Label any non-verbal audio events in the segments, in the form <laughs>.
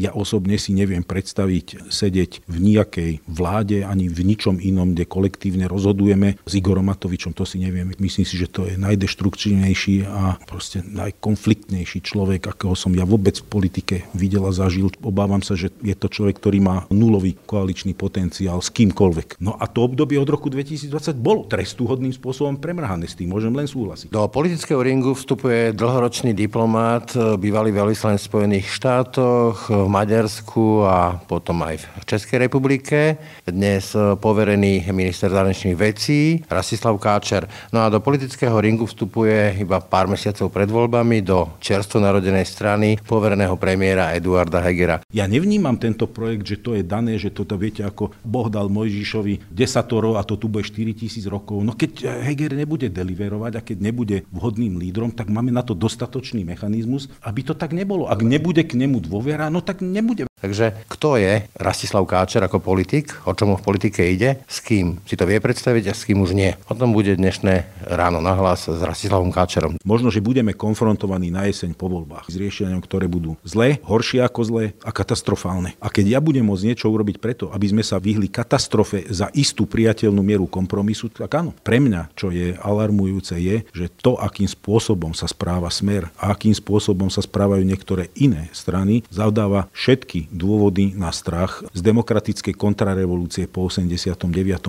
ja osobne si neviem predstaviť sedieť v nejakej vláde ani v ničom inom, kde kolektívne rozhodujeme s Igorom Matovičom, to si neviem. Myslím si, že to je najdeštruktívnejší a proste najkonfliktnejší človek, akého som ja vôbec v politike videl a zažil. Obávam sa, že je to človek, ktorý má nulový koaličný potenciál s kýmkoľvek. No a to obdobie od roku 2020 bolo trestúhodným spôsobom premrhané, s tým môžem len súhlasiť. Do politického ringu vstupuje dlhoročný diplomát, bývalý veľvyslanec Spojených štátoch, Maďarsku a potom aj v Českej republike. Dnes poverený minister zahraničných vecí Rasislav Káčer. No a do politického ringu vstupuje iba pár mesiacov pred voľbami do čerstvo narodenej strany povereného premiéra Eduarda Hegera. Ja nevnímam tento projekt, že to je dané, že toto viete, ako Boh dal Mojžišovi desatoro a to tu bude 4 tisíc rokov. No keď Heger nebude deliverovať a keď nebude vhodným lídrom, tak máme na to dostatočný mechanizmus, aby to tak nebolo. Ak nebude k nemu dôvera, no tak nebude. Takže kto je Rastislav Káčer ako politik, o čom v politike ide, s kým si to vie predstaviť a s kým už nie. O tom bude dnešné ráno nahlas s Rastislavom Káčerom. Možno, že budeme konfrontovaní na jeseň po voľbách s riešeniam, ktoré budú zlé, horšie ako zlé a katastrofálne. A keď ja budem môcť niečo urobiť preto, aby sme sa vyhli katastrofe za istú priateľnú mieru kompromisu, tak áno. Pre mňa, čo je alarmujúce, je, že to, akým spôsobom sa správa smer a akým spôsobom sa správajú niektoré iné strany, zavdáva všetky dôvody na strach z demokratickej kontrarevolúcie po 89.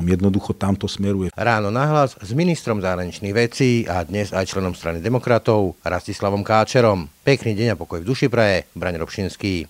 Jednoducho tamto smeruje. Ráno nahlas s ministrom zahraničných vecí a dnes aj členom strany demokratov Rastislavom Káčerom. Pekný deň a pokoj v duši praje, Braň Robšinský.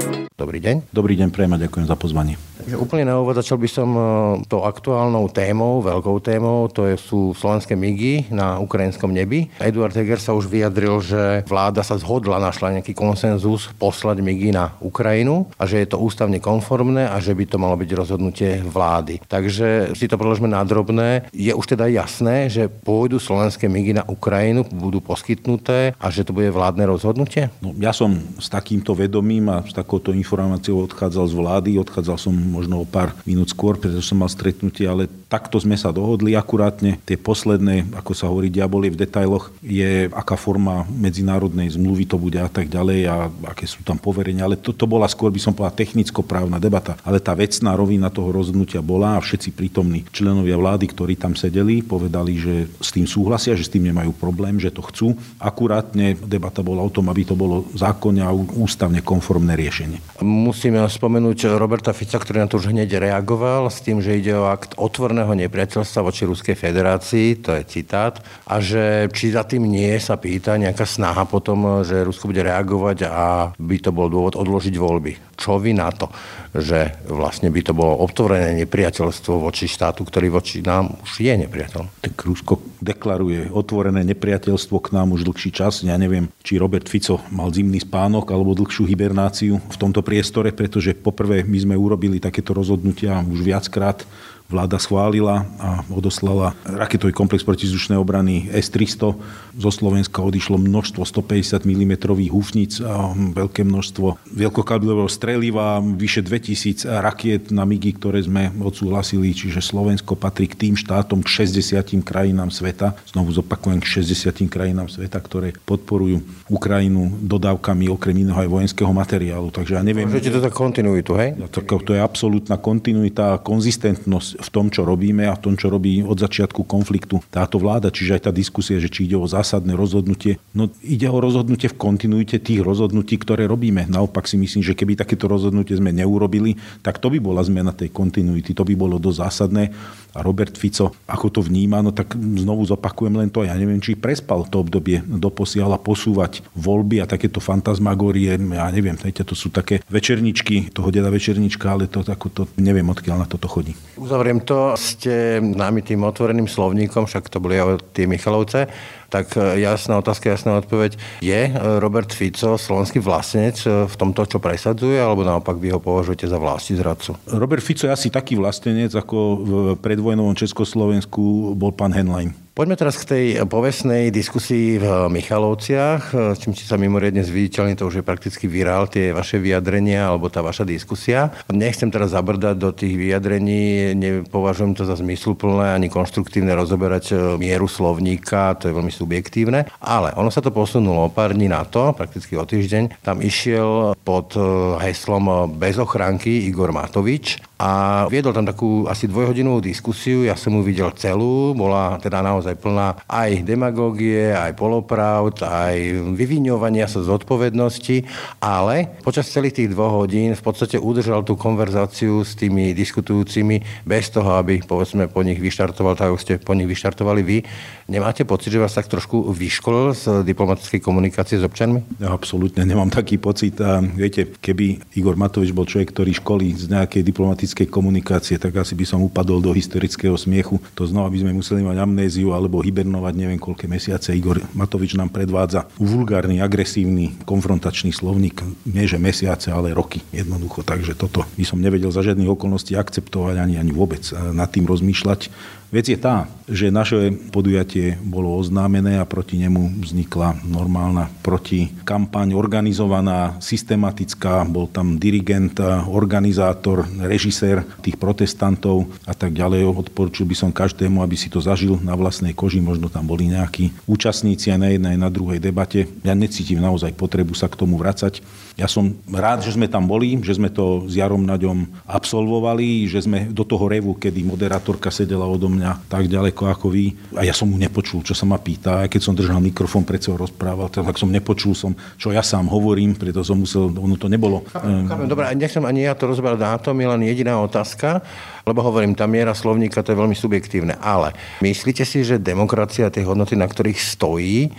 Dobrý deň. Dobrý deň, prejma, ďakujem za pozvanie. Takže úplne na úvod začal by som e, to aktuálnou témou, veľkou témou, to je, sú slovenské migy na ukrajinskom nebi. Eduard Heger sa už vyjadril, že vláda sa zhodla, našla nejaký konsenzus poslať migy na Ukrajinu a že je to ústavne konformné a že by to malo byť rozhodnutie vlády. Takže si to preložme na drobné. Je už teda jasné, že pôjdu slovenské migy na Ukrajinu, budú poskytnuté a že to bude vládne rozhodnutie? No, ja som s takýmto vedomím a s takouto informáciou odchádzal z vlády, odchádzal som možno o pár minút skôr, pretože som mal stretnutie, ale takto sme sa dohodli akurátne. Tie posledné, ako sa hovorí, diabolie v detailoch, je aká forma medzinárodnej zmluvy to bude a tak ďalej a aké sú tam poverenia. Ale toto bola skôr, by som povedal, technicko-právna debata. Ale tá vecná rovina toho rozhodnutia bola a všetci prítomní členovia vlády, ktorí tam sedeli, povedali, že s tým súhlasia, že s tým nemajú problém, že to chcú. Akurátne debata bola o tom, aby to bolo zákonne a ústavne konformné riešenie. Musíme spomenúť Roberta Fica, ktorý na to už hneď reagoval s tým, že ide o akt otvorného nepriateľstva voči Ruskej federácii, to je citát, a že či za tým nie sa pýta nejaká snaha potom, že Rusko bude reagovať a by to bol dôvod odložiť voľby. Čo vy na to, že vlastne by to bolo otvorené nepriateľstvo voči štátu, ktorý voči nám už je nepriateľ? Tak Rusko deklaruje otvorené nepriateľstvo k nám už dlhší čas. Ja neviem, či Robert Fico mal zimný spánok alebo dlhšiu hibernáciu v tomto priestore, pretože poprvé my sme urobili tak takéto rozhodnutia už viackrát vláda schválila a odoslala raketový komplex protizdušnej obrany S-300. Zo Slovenska odišlo množstvo 150 mm húfnic veľké množstvo veľkokaliberového streliva, vyše 2000 rakiet na MIGI, ktoré sme odsúhlasili, čiže Slovensko patrí k tým štátom, k 60 krajinám sveta, znovu zopakujem, k 60 krajinám sveta, ktoré podporujú Ukrajinu dodávkami okrem iného aj vojenského materiálu. Takže ja neviem... Môžete to tak kontinuitu, hej? To, to je absolútna kontinuita a konzistentnosť v tom, čo robíme a v tom, čo robí od začiatku konfliktu táto vláda. Čiže aj tá diskusia, že či ide o zásadné rozhodnutie. No ide o rozhodnutie v kontinuite tých rozhodnutí, ktoré robíme. Naopak si myslím, že keby takéto rozhodnutie sme neurobili, tak to by bola zmena tej kontinuity. To by bolo dosť zásadné. A Robert Fico, ako to vníma, no tak znovu zopakujem len to, ja neviem, či prespal to obdobie doposiaľ a posúvať voľby a takéto fantasmagórie, ja neviem, to sú také večerničky, toho deda večernička, ale to, ako neviem, odkiaľ na toto chodí. Uzavriem to, ste námi tým otvoreným slovníkom, však to boli aj tie Michalovce, tak e, jasná otázka, jasná odpoveď. Je e, Robert Fico slovenský vlastnec e, v tomto, čo presadzuje, alebo naopak vy ho považujete za vlasti zradcu? Robert Fico je asi taký vlastenec, ako v predvojnovom Československu bol pán Henlein. Poďme teraz k tej povestnej diskusii v Michalovciach, čím ste sa mimoriadne zviditeľní, to už je prakticky virál, tie vaše vyjadrenia alebo tá vaša diskusia. Nechcem teraz zabrdať do tých vyjadrení, nepovažujem to za zmysluplné ani konštruktívne rozoberať mieru slovníka, to je veľmi subjektívne, ale ono sa to posunulo o pár dní na to, prakticky o týždeň, tam išiel pod heslom bez ochránky Igor Matovič a viedol tam takú asi dvojhodinovú diskusiu, ja som ju videl celú, bola teda naozaj plná aj demagógie, aj polopravd, aj vyviňovania sa z odpovednosti, ale počas celých tých dvoch hodín v podstate udržal tú konverzáciu s tými diskutujúcimi bez toho, aby povedzme po nich vyštartoval, tak ste po nich vyštartovali vy. Nemáte pocit, že vás tak trošku vyškol z diplomatickej komunikácie s občanmi? Ja absolútne nemám taký pocit. A viete, keby Igor Matovič bol človek, ktorý školí z nejakej diplomatickej politickej komunikácie, tak asi by som upadol do historického smiechu. To znova by sme museli mať amnéziu alebo hibernovať neviem koľké mesiace. Igor Matovič nám predvádza vulgárny, agresívny, konfrontačný slovník. Nie že mesiace, ale roky jednoducho. Takže toto by som nevedel za žiadnych okolností akceptovať ani, ani vôbec nad tým rozmýšľať. Vec je tá, že naše podujatie bolo oznámené a proti nemu vznikla normálna protikampaň, organizovaná, systematická. Bol tam dirigent, organizátor, režisér tých protestantov a tak ďalej. Odporúčil by som každému, aby si to zažil na vlastnej koži. Možno tam boli nejakí účastníci aj na jednej, aj na druhej debate. Ja necítim naozaj potrebu sa k tomu vracať. Ja som rád, že sme tam boli, že sme to s Jarom Naďom absolvovali, že sme do toho revu, kedy moderátorka sedela odo mňa mňa tak ďaleko ako vy. A ja som mu nepočul, čo sa ma pýta. Aj keď som držal mikrofón, predsa ho rozprával, tak som nepočul som, čo ja sám hovorím, preto som musel, ono to nebolo. Dobre, nechcem ani ja to rozberať na tom, je len jediná otázka, lebo hovorím, tá miera slovníka to je veľmi subjektívne. Ale myslíte si, že demokracia, tie hodnoty, na ktorých stojí,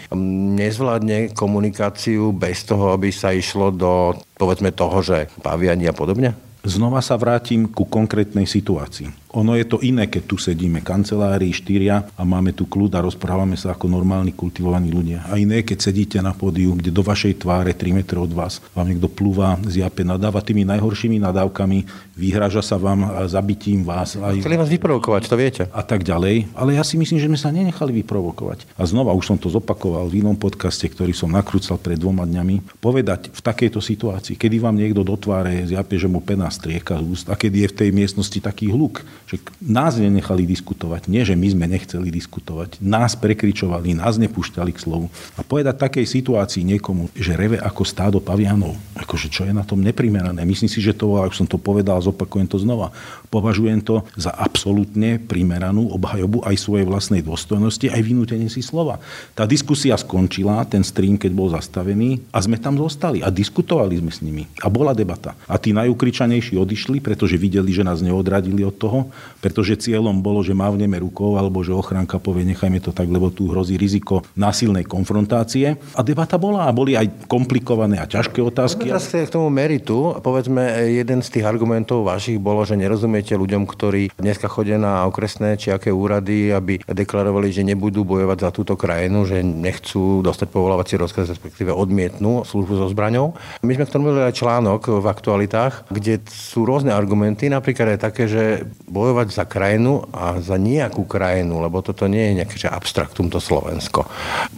nezvládne komunikáciu bez toho, aby sa išlo do, povedzme, toho, že paviani a podobne? Znova sa vrátim ku konkrétnej situácii. Ono je to iné, keď tu sedíme kancelári, štyria a máme tu kľud a rozprávame sa ako normálni kultivovaní ľudia. A iné, keď sedíte na pódiu, kde do vašej tváre 3 metrov od vás vám niekto plúva, zjape, nadáva tými najhoršími nadávkami, vyhraža sa vám zabitím vás. Aj... Chceli vás vyprovokovať, to viete. A tak ďalej. Ale ja si myslím, že sme sa nenechali vyprovokovať. A znova už som to zopakoval v inom podcaste, ktorý som nakrúcal pred dvoma dňami. Povedať v takejto situácii, kedy vám niekto do tváre zjape, že mu pena strieka z úst a kedy je v tej miestnosti taký hluk, že nás nenechali diskutovať, nie že my sme nechceli diskutovať, nás prekričovali, nás nepúšťali k slovu. A povedať takej situácii niekomu, že reve ako stádo pavianov, akože čo je na tom neprimerané. Myslím si, že to, ak som to povedal, zopakujem to znova, považujem to za absolútne primeranú obhajobu aj svojej vlastnej dôstojnosti, aj vynútenie si slova. Tá diskusia skončila, ten stream, keď bol zastavený a sme tam zostali a diskutovali sme s nimi. A bola debata. A tí najukričanejší odišli, pretože videli, že nás neodradili od toho pretože cieľom bolo, že mávneme rukou alebo že ochránka povie, nechajme to tak, lebo tu hrozí riziko násilnej konfrontácie. A debata bola a boli aj komplikované a ťažké otázky. Teraz k tomu meritu, povedzme, jeden z tých argumentov vašich bolo, že nerozumiete ľuďom, ktorí dneska chodia na okresné či aké úrady, aby deklarovali, že nebudú bojovať za túto krajinu, že nechcú dostať povolávací rozkaz, respektíve odmietnú službu so zbraňou. My sme k tomu aj článok v aktualitách, kde sú rôzne argumenty, napríklad aj také, že bojovať za krajinu a za nejakú krajinu, lebo toto nie je nejaké že abstraktum to Slovensko.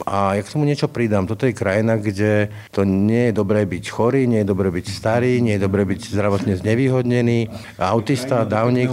A ja k tomu niečo pridám. Toto je krajina, kde to nie je dobré byť chorý, nie je dobré byť starý, nie je dobré byť zdravotne znevýhodnený, autista, dávnik.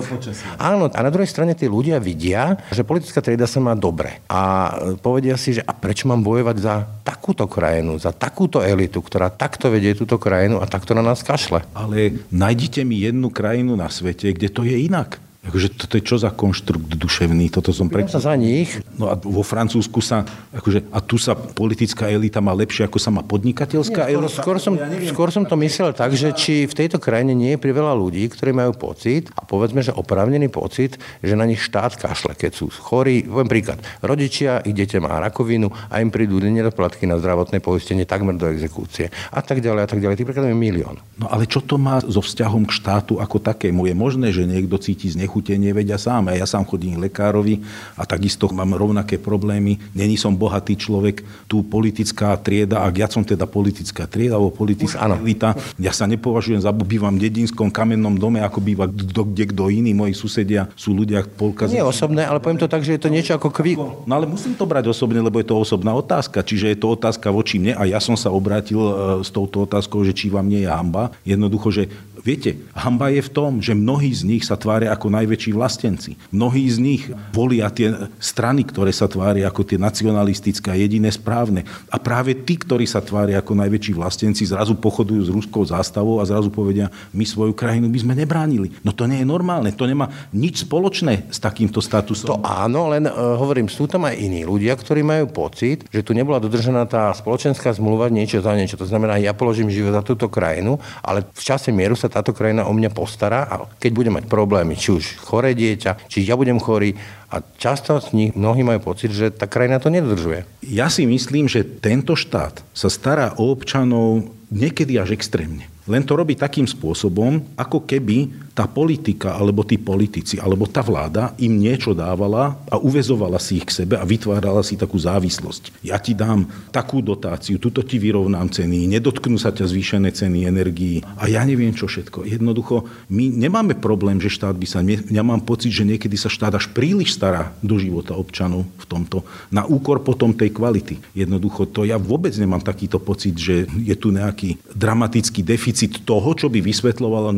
Áno, a na druhej strane tí ľudia vidia, že politická trieda sa má dobre. A povedia si, že a prečo mám bojovať za takúto krajinu, za takúto elitu, ktorá takto vedie túto krajinu a takto na nás kašle. Ale nájdite mi jednu krajinu na svete, kde to je inak Akože toto je čo za konštrukt duševný? Toto som pre... sa za nich. No a vo Francúzsku sa, akože, a tu sa politická elita má lepšie, ako sa má podnikateľská Nie, elita? Skôr som, ja skôr som to myslel tak, že či v tejto krajine nie je priveľa ľudí, ktorí majú pocit, a povedzme, že oprávnený pocit, že na nich štát kašle, keď sú chorí. Poviem príklad. Rodičia, ich dieťa má rakovinu a im prídu nedoplatky na zdravotné poistenie takmer do exekúcie. A tak ďalej, a tak ďalej. Tých príkladov je milión. No ale čo to má so vzťahom k štátu ako takému? Je možné, že niekto cíti znech znechutenie vedia sám. A ja sám chodím k lekárovi a takisto mám rovnaké problémy. Není som bohatý človek, tu politická trieda, ak ja som teda politická trieda alebo politická elita, ja sa nepovažujem za bývam v dedinskom kamennom dome, ako býva kde kto iný. Moji susedia sú ľudia polka. Nie osobné, ale poviem to tak, že je to niečo ako kví. No ale musím to brať osobne, lebo je to osobná otázka. Čiže je to otázka voči mne a ja som sa obrátil e, s touto otázkou, že či vám nie je hamba. Jednoducho, že Viete, hamba je v tom, že mnohí z nich sa tvária ako najväčší vlastenci. Mnohí z nich volia tie strany, ktoré sa tvária ako tie nacionalistické a jediné správne. A práve tí, ktorí sa tvária ako najväčší vlastenci, zrazu pochodujú s ruskou zástavou a zrazu povedia, my svoju krajinu by sme nebránili. No to nie je normálne, to nemá nič spoločné s takýmto statusom. To áno, len uh, hovorím, sú tam aj iní ľudia, ktorí majú pocit, že tu nebola dodržená tá spoločenská zmluva niečo za niečo. To znamená, ja položím život za túto krajinu, ale v čase mieru sa táto krajina o mňa postará a keď budem mať problémy, či už choré dieťa, či ja budem chorý, a často z nich mnohí majú pocit, že tá krajina to nedodržuje. Ja si myslím, že tento štát sa stará o občanov niekedy až extrémne. Len to robí takým spôsobom, ako keby tá politika, alebo tí politici, alebo tá vláda im niečo dávala a uvezovala si ich k sebe a vytvárala si takú závislosť. Ja ti dám takú dotáciu, tuto ti vyrovnám ceny, nedotknú sa ťa zvýšené ceny energií a ja neviem čo všetko. Jednoducho, my nemáme problém, že štát by sa... Ja mám pocit, že niekedy sa štát až príliš stará do života občanov v tomto, na úkor potom tej kvality. Jednoducho, to ja vôbec nemám takýto pocit, že je tu nejaký dramatický deficit toho, čo by vysvetľovalo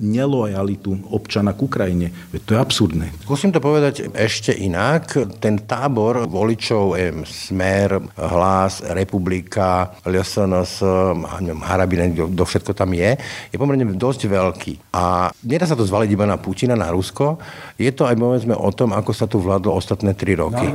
nelojalitu občana k Ukrajine. Veď to je absurdné. Skúsim to povedať ešte inak. Ten tábor voličov, je Smer, Hlas, Republika, LSNS, Harabin, kto všetko tam je, je pomerne dosť veľký. A nedá sa to zvaliť iba na Putina, na Rusko. Je to aj povedzme o tom, ako sa tu vládlo ostatné tri roky.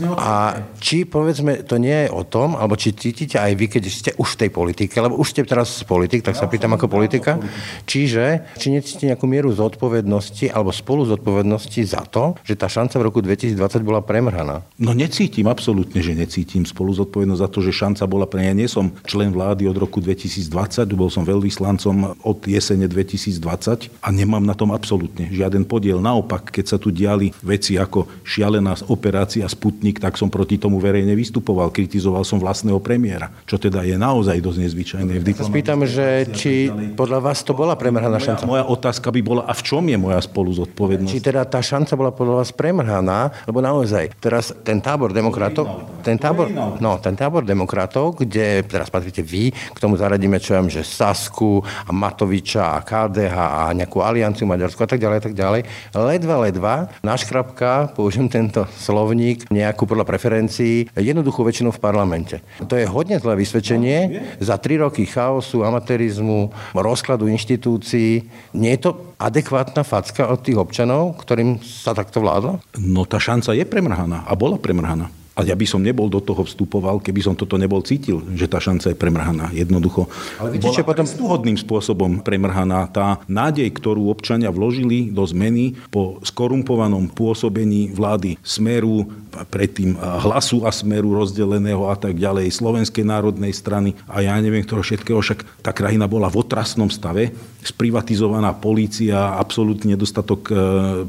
No, a či povedzme to nie je o tom, alebo či cítite aj vy, keď ste už v tej politike, lebo už ste teraz politik, tak sa pýtam ako politika, čiže či necítite nejakú mieru zodpovednosti alebo spolu zodpovednosti za to, že tá šanca v roku 2020 bola premrhaná? No necítim, absolútne, že necítim spolu zodpovednosť za to, že šanca bola pre Ja nie som člen vlády od roku 2020, bol som veľvyslancom od jesene 2020 a nemám na tom absolútne žiaden podiel. Naopak, keď sa tu diali veci ako šialená operácia Sputnik, tak som proti tomu verejne vystupoval, kritizoval som vlastného premiéra, čo teda je naozaj dosť nezvyčajné v diplomácii. Spýtam, že či podľa vás to bola premrhaná šanca? Moja, moja otázka by bola, a v čom je moja spolu zodpovednosť? Či teda tá šanca bola podľa vás premrhaná, lebo naozaj, teraz ten tábor demokratov, ten tábor, no, ten tábor demokratov, kde teraz patríte vy, k tomu zaradíme, čo viem, že Sasku a Matoviča a KDH a nejakú alianciu Maďarsku a tak ďalej, a tak ďalej. Ledva, ledva, naškrapka, použijem tento slovník, nejakú podľa preferencií, jednoduchú väčšinu v parlamente. To je hodne zlé vysvedčenie za tri roky chaosu, amatérizmu, rozkladu inštitúcií. Nie je to adekvátna facka od tých občanov, ktorým sa takto vládlo? No tá šanca je premrhaná a bola premrhaná. A ja by som nebol do toho vstupoval, keby som toto nebol cítil, že tá šanca je premrhaná. Jednoducho Ale vidíte, bola potom stúhodným spôsobom premrhaná tá nádej, ktorú občania vložili do zmeny po skorumpovanom pôsobení vlády Smeru, predtým hlasu a Smeru rozdeleného a tak ďalej, Slovenskej národnej strany a ja neviem ktorého všetkého, však tá krajina bola v otrasnom stave, sprivatizovaná polícia, absolútny nedostatok e,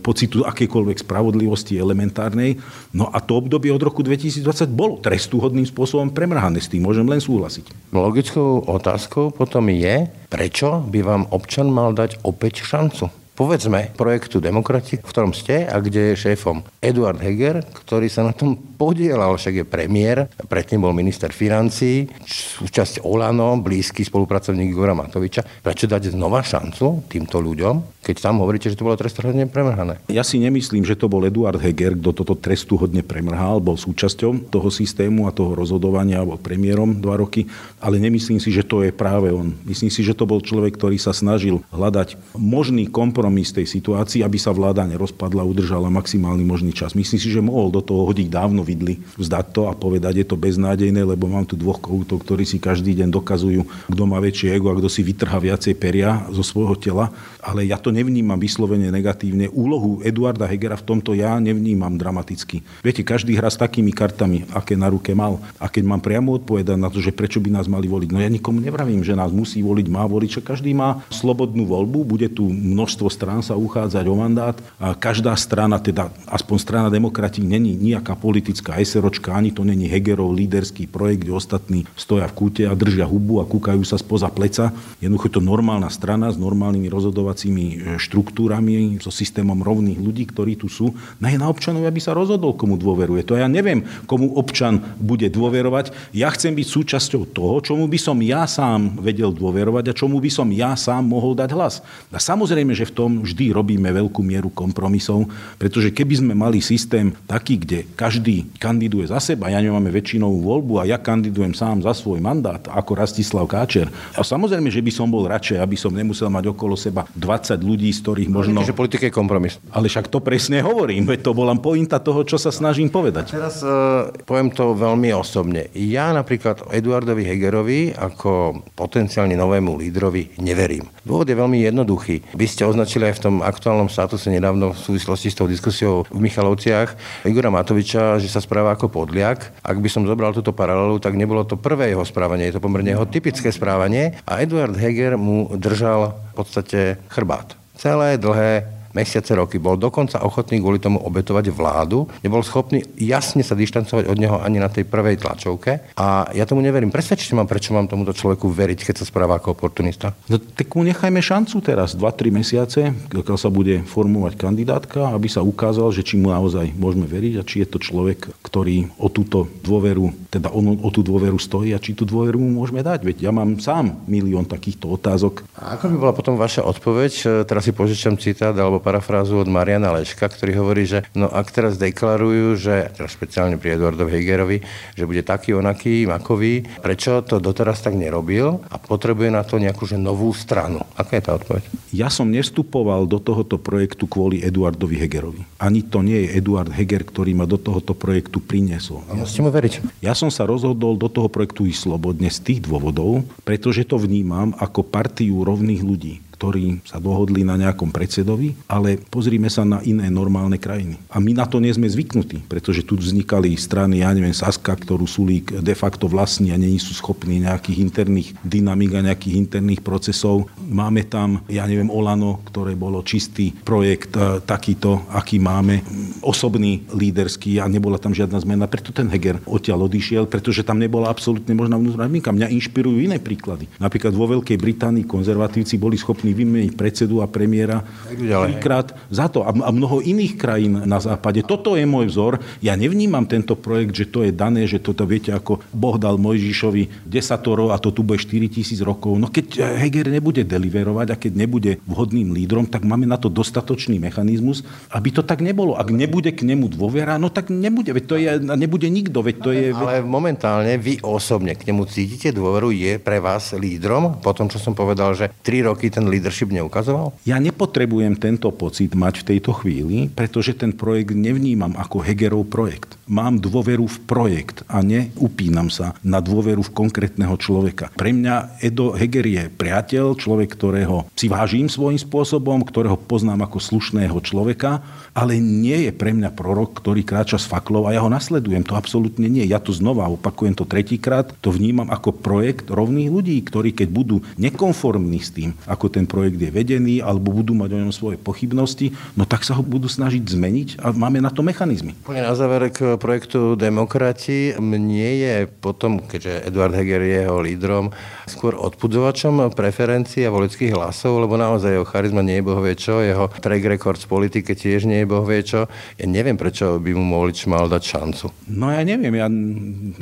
pocitu akékoľvek spravodlivosti elementárnej. No a to obdobie od roku 2020 bolo trestúhodným spôsobom premrhané. S tým môžem len súhlasiť. Logickou otázkou potom je, prečo by vám občan mal dať opäť šancu? Povedzme, projektu Demokrati, v ktorom ste a kde je šéfom Eduard Heger, ktorý sa na tom podielal, však je premiér, predtým bol minister financí, súčasť Olano, blízky spolupracovník Igora Matoviča. Prečo dať znova šancu týmto ľuďom, keď tam hovoríte, že to bolo trestuhodne premrhané? Ja si nemyslím, že to bol Eduard Heger, kto toto trestuhodne premrhal, bol súčasťou toho systému a toho rozhodovania, bol premiérom dva roky, ale nemyslím si, že to je práve on. Myslím si, že to bol človek, ktorý sa snažil hľadať možný kompromis kompromis tej situácii, aby sa vláda nerozpadla, udržala maximálny možný čas. Myslím si, že mohol do toho hodiť dávno vidli, vzdať to a povedať, je to beznádejné, lebo mám tu dvoch koutov, ktorí si každý deň dokazujú, kto má väčšie ego a kto si vytrhá viacej peria zo svojho tela. Ale ja to nevnímam vyslovene negatívne. Úlohu Eduarda Hegera v tomto ja nevnímam dramaticky. Viete, každý hrá s takými kartami, aké na ruke mal. A keď mám priamo odpovedať na to, že prečo by nás mali voliť, no ja nikomu nevravím, že nás musí voliť, má voliť, že každý má slobodnú voľbu, bude tu množstvo strán sa uchádzať o mandát a každá strana, teda aspoň strana demokrati, není nejaká politická SROčka, ani to není Hegerov líderský projekt, kde ostatní stoja v kúte a držia hubu a kúkajú sa spoza pleca. Jednoducho je to normálna strana s normálnymi rozhodovacími e, štruktúrami, so systémom rovných ľudí, ktorí tu sú. No je na občanov, aby sa rozhodol, komu dôveruje. To ja neviem, komu občan bude dôverovať. Ja chcem byť súčasťou toho, čomu by som ja sám vedel dôverovať a čomu by som ja sám mohol dať hlas. A samozrejme, že v tom vždy robíme veľkú mieru kompromisov, pretože keby sme mali systém taký, kde každý kandiduje za seba, ja nemáme väčšinovú voľbu a ja kandidujem sám za svoj mandát, ako Rastislav Káčer. A samozrejme, že by som bol radšej, aby som nemusel mať okolo seba 20 ľudí, z ktorých možno... Takže politika je kompromis. Ale však to presne hovorím, veď to bola pointa toho, čo sa snažím povedať. Teraz uh, poviem to veľmi osobne. Ja napríklad Eduardovi Hegerovi ako potenciálne novému lídrovi neverím. Dôvod je veľmi jednoduchý. Vy ste označili aj v tom aktuálnom statuse nedávno v súvislosti s tou diskusiou v Michalovciach Igora Matoviča, že sa správa ako podliak. Ak by som zobral túto paralelu, tak nebolo to prvé jeho správanie, je to pomerne jeho typické správanie a Eduard Heger mu držal v podstate chrbát. Celé dlhé mesiace, roky. Bol dokonca ochotný kvôli tomu obetovať vládu. Nebol schopný jasne sa dištancovať od neho ani na tej prvej tlačovke. A ja tomu neverím. Presvedčte ma, prečo mám tomuto človeku veriť, keď sa správa ako oportunista. No, tak mu nechajme šancu teraz, 2-3 mesiace, keď sa bude formovať kandidátka, aby sa ukázal, že či mu naozaj môžeme veriť a či je to človek, ktorý o túto dôveru, teda on o tú dôveru stojí a či tú dôveru mu môžeme dať. Veď ja mám sám milión takýchto otázok. A ako by bola potom vaša odpoveď? Teraz si požičam citát alebo parafrázu od Mariana Leška, ktorý hovorí, že no ak teraz deklarujú, že teraz špeciálne pri Eduardovi Hegerovi, že bude taký, onaký, makový, prečo to doteraz tak nerobil a potrebuje na to nejakú že novú stranu. Aká je tá odpoveď? Ja som nestupoval do tohoto projektu kvôli Eduardovi Hegerovi. Ani to nie je Eduard Heger, ktorý ma do tohoto projektu priniesol. A musíte mu veriť. Ja som sa rozhodol do toho projektu ísť slobodne z tých dôvodov, pretože to vnímam ako partiu rovných ľudí ktorí sa dohodli na nejakom predsedovi, ale pozrime sa na iné normálne krajiny. A my na to nie sme zvyknutí, pretože tu vznikali strany, ja neviem, Saska, ktorú Sulík de facto vlastní a není sú schopní nejakých interných dynamik a nejakých interných procesov. Máme tam, ja neviem, Olano, ktoré bolo čistý projekt, e, takýto, aký máme, osobný, líderský a nebola tam žiadna zmena. Preto ten Heger odtiaľ odišiel, pretože tam nebola absolútne možná vnútorná Mňa inšpirujú iné príklady. Napríklad vo Veľkej Británii konzervatívci boli schopní schopní vymeniť predsedu a premiéra trikrát za to. A mnoho iných krajín na západe. Toto je môj vzor. Ja nevnímam tento projekt, že to je dané, že toto viete, ako Boh dal Mojžišovi desatoro a to tu bude 4 tisíc rokov. No keď Heger nebude deliverovať a keď nebude vhodným lídrom, tak máme na to dostatočný mechanizmus, aby to tak nebolo. Ak nebude k nemu dôvera, no tak nebude. Veď to je, nebude nikto. Veď to je... Ale momentálne vy osobne k nemu cítite dôveru, je pre vás lídrom? Po tom, čo som povedal, že 3 roky ten lídr leadership neukazoval? Ja nepotrebujem tento pocit mať v tejto chvíli, pretože ten projekt nevnímam ako Hegerov projekt. Mám dôveru v projekt a neupínam sa na dôveru v konkrétneho človeka. Pre mňa Edo Heger je priateľ, človek, ktorého si vážim svojím spôsobom, ktorého poznám ako slušného človeka, ale nie je pre mňa prorok, ktorý kráča s faklou a ja ho nasledujem. To absolútne nie. Ja to znova opakujem to tretíkrát, to vnímam ako projekt rovných ľudí, ktorí keď budú nekonformní s tým, ako ten projekt je vedený, alebo budú mať o ňom svoje pochybnosti, no tak sa ho budú snažiť zmeniť a máme na to mechanizmy. Na záver k projektu Demokrati. Mne je potom, keďže Eduard Heger je jeho lídrom, skôr odpudzovačom preferencií a volických hlasov, lebo naozaj jeho charizma nie je bohvie čo, jeho track record z politike tiež nie je bohvie čo. Ja neviem, prečo by mu volič mal dať šancu. No ja neviem, ja,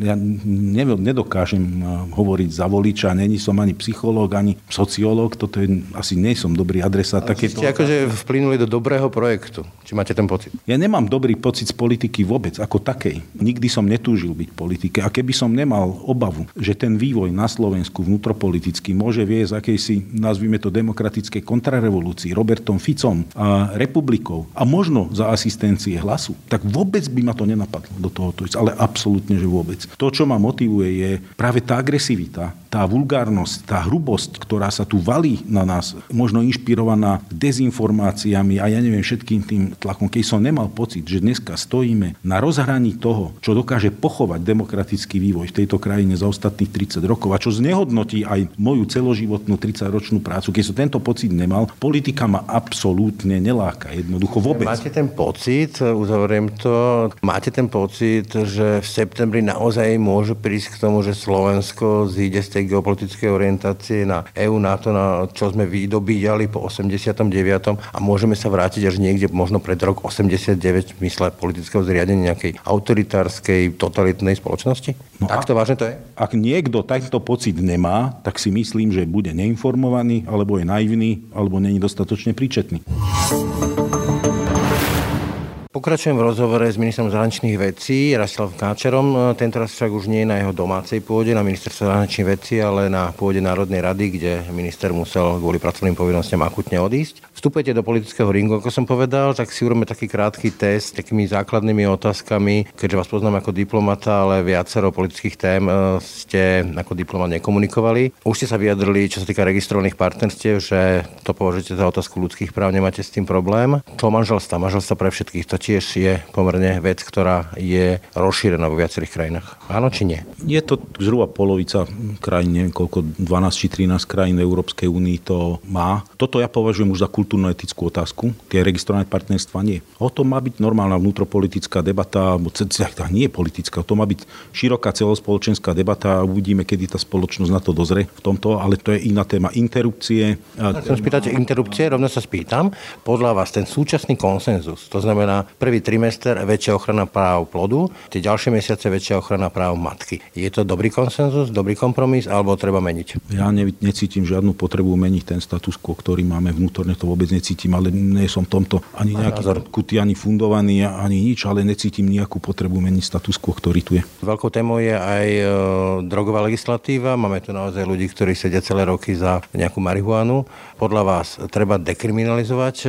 ja neviem, nedokážem hovoriť za voliča, není som ani psychológ, ani sociológ, toto je asi nie som dobrý adresát. Takéto... Ste akože vplynuli do dobrého projektu. Či máte ten pocit? Ja nemám dobrý pocit z politiky vôbec, ako takej. Nikdy som netúžil byť politike. A keby som nemal obavu, že ten vývoj na Slovensku vnútropoliticky môže viesť akejsi, nazvime to, demokratickej kontrarevolúcii Robertom Ficom a republikou a možno za asistencie hlasu, tak vôbec by ma to nenapadlo do tohoto. Ale absolútne, že vôbec. To, čo ma motivuje, je práve tá agresivita, tá vulgárnosť, tá hrubosť, ktorá sa tu valí na nás, možno inšpirovaná dezinformáciami a ja neviem všetkým tým tlakom, keď som nemal pocit, že dneska stojíme na rozhraní toho, čo dokáže pochovať demokratický vývoj v tejto krajine za ostatných 30 rokov a čo znehodnotí aj moju celoživotnú 30-ročnú prácu. Keď som tento pocit nemal, politika ma absolútne neláka, jednoducho vôbec. Máte ten pocit, uzavriem to, máte ten pocit, že v septembri naozaj môže prísť k tomu, že Slovensko zíde z tej geopolitickej orientácie na EU, NATO, na čo sme vydobíjali po 89. a môžeme sa vrátiť až niekde možno pred rok 89 v mysle politického zriadenia nejakej autoritárskej, totalitnej spoločnosti? No tak to vážne to je? Ak niekto tento pocit nemá, tak si myslím, že bude neinformovaný, alebo je naivný, alebo není dostatočne príčetný. Pokračujem v rozhovore s ministrom zahraničných vecí Rastislavom Káčerom. Tento raz však už nie na jeho domácej pôde, na ministerstve zahraničných vecí, ale na pôde Národnej rady, kde minister musel kvôli pracovným povinnostiam akutne odísť. Vstupujete do politického ringu, ako som povedal, tak si urobíme taký krátky test s takými základnými otázkami, keďže vás poznám ako diplomata, ale viacero politických tém e, ste ako diplomat nekomunikovali. Už ste sa vyjadrili, čo sa týka registrovaných partnerstiev, že to považujete za otázku ľudských práv, nemáte s tým problém. To manželstva, manželstva pre všetkých, to tiež je pomerne vec, ktorá je rozšírená vo viacerých krajinách. Áno či nie? Je to zhruba polovica krajín, neviem koľko, 12 či 13 krajín Európskej únii to má. Toto ja považujem už za kultúrno-etickú otázku. Tie registrované partnerstva nie. O tom má byť normálna vnútropolitická debata, alebo nie je politická, to má byť široká celospoločenská debata a uvidíme, kedy tá spoločnosť na to dozrie v tomto, ale to je iná téma. Interrupcie. Chcem spýtať interrupcie, rovno sa spýtam. Podľa vás ten súčasný konsenzus, to znamená prvý trimester väčšia ochrana práv plodu, tie ďalšie mesiace väčšia ochrana práv matky. Je to dobrý konsenzus, dobrý kompromis, alebo treba meniť? Ja ne, necítim žiadnu potrebu meniť ten status quo, ktorý máme vnútorne, to vôbec necítim, ale nie som v tomto ani nejaký kutý, ani fundovaný, ani nič, ale necítim nejakú potrebu meniť status quo, ktorý tu je. Veľkou témou je aj e, drogová legislatíva. Máme tu naozaj ľudí, ktorí sedia celé roky za nejakú marihuanu. Podľa vás treba dekriminalizovať e,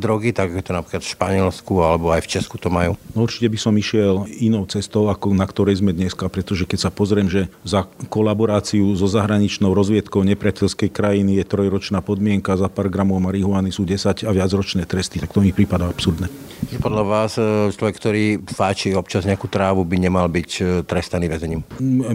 drogy, tak je to napríklad v Španielsku alebo alebo aj v Česku to majú? No určite by som išiel inou cestou, ako na ktorej sme dneska, pretože keď sa pozriem, že za kolaboráciu so zahraničnou rozviedkou nepriateľskej krajiny je trojročná podmienka, za pár gramov marihuany sú 10 a viacročné tresty, tak to mi prípada absurdné. Podľa vás e, človek, ktorý fáči občas nejakú trávu, by nemal byť e, trestaný väzením?